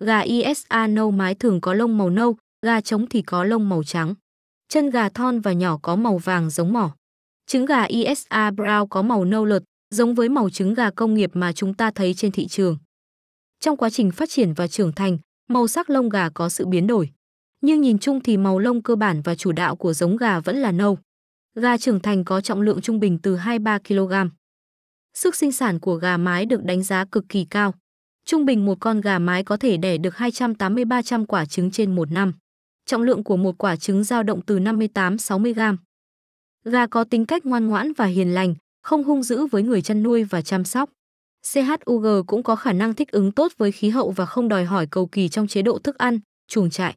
Gà ISA nâu mái thường có lông màu nâu, gà trống thì có lông màu trắng. Chân gà thon và nhỏ có màu vàng giống mỏ. Trứng gà ISA Brown có màu nâu lợt, giống với màu trứng gà công nghiệp mà chúng ta thấy trên thị trường. Trong quá trình phát triển và trưởng thành, màu sắc lông gà có sự biến đổi. Nhưng nhìn chung thì màu lông cơ bản và chủ đạo của giống gà vẫn là nâu. Gà trưởng thành có trọng lượng trung bình từ 2-3 kg. Sức sinh sản của gà mái được đánh giá cực kỳ cao. Trung bình một con gà mái có thể đẻ được 280-300 quả trứng trên một năm. Trọng lượng của một quả trứng dao động từ 58-60 gram. Gà có tính cách ngoan ngoãn và hiền lành, không hung dữ với người chăn nuôi và chăm sóc. CHUG cũng có khả năng thích ứng tốt với khí hậu và không đòi hỏi cầu kỳ trong chế độ thức ăn, chuồng trại.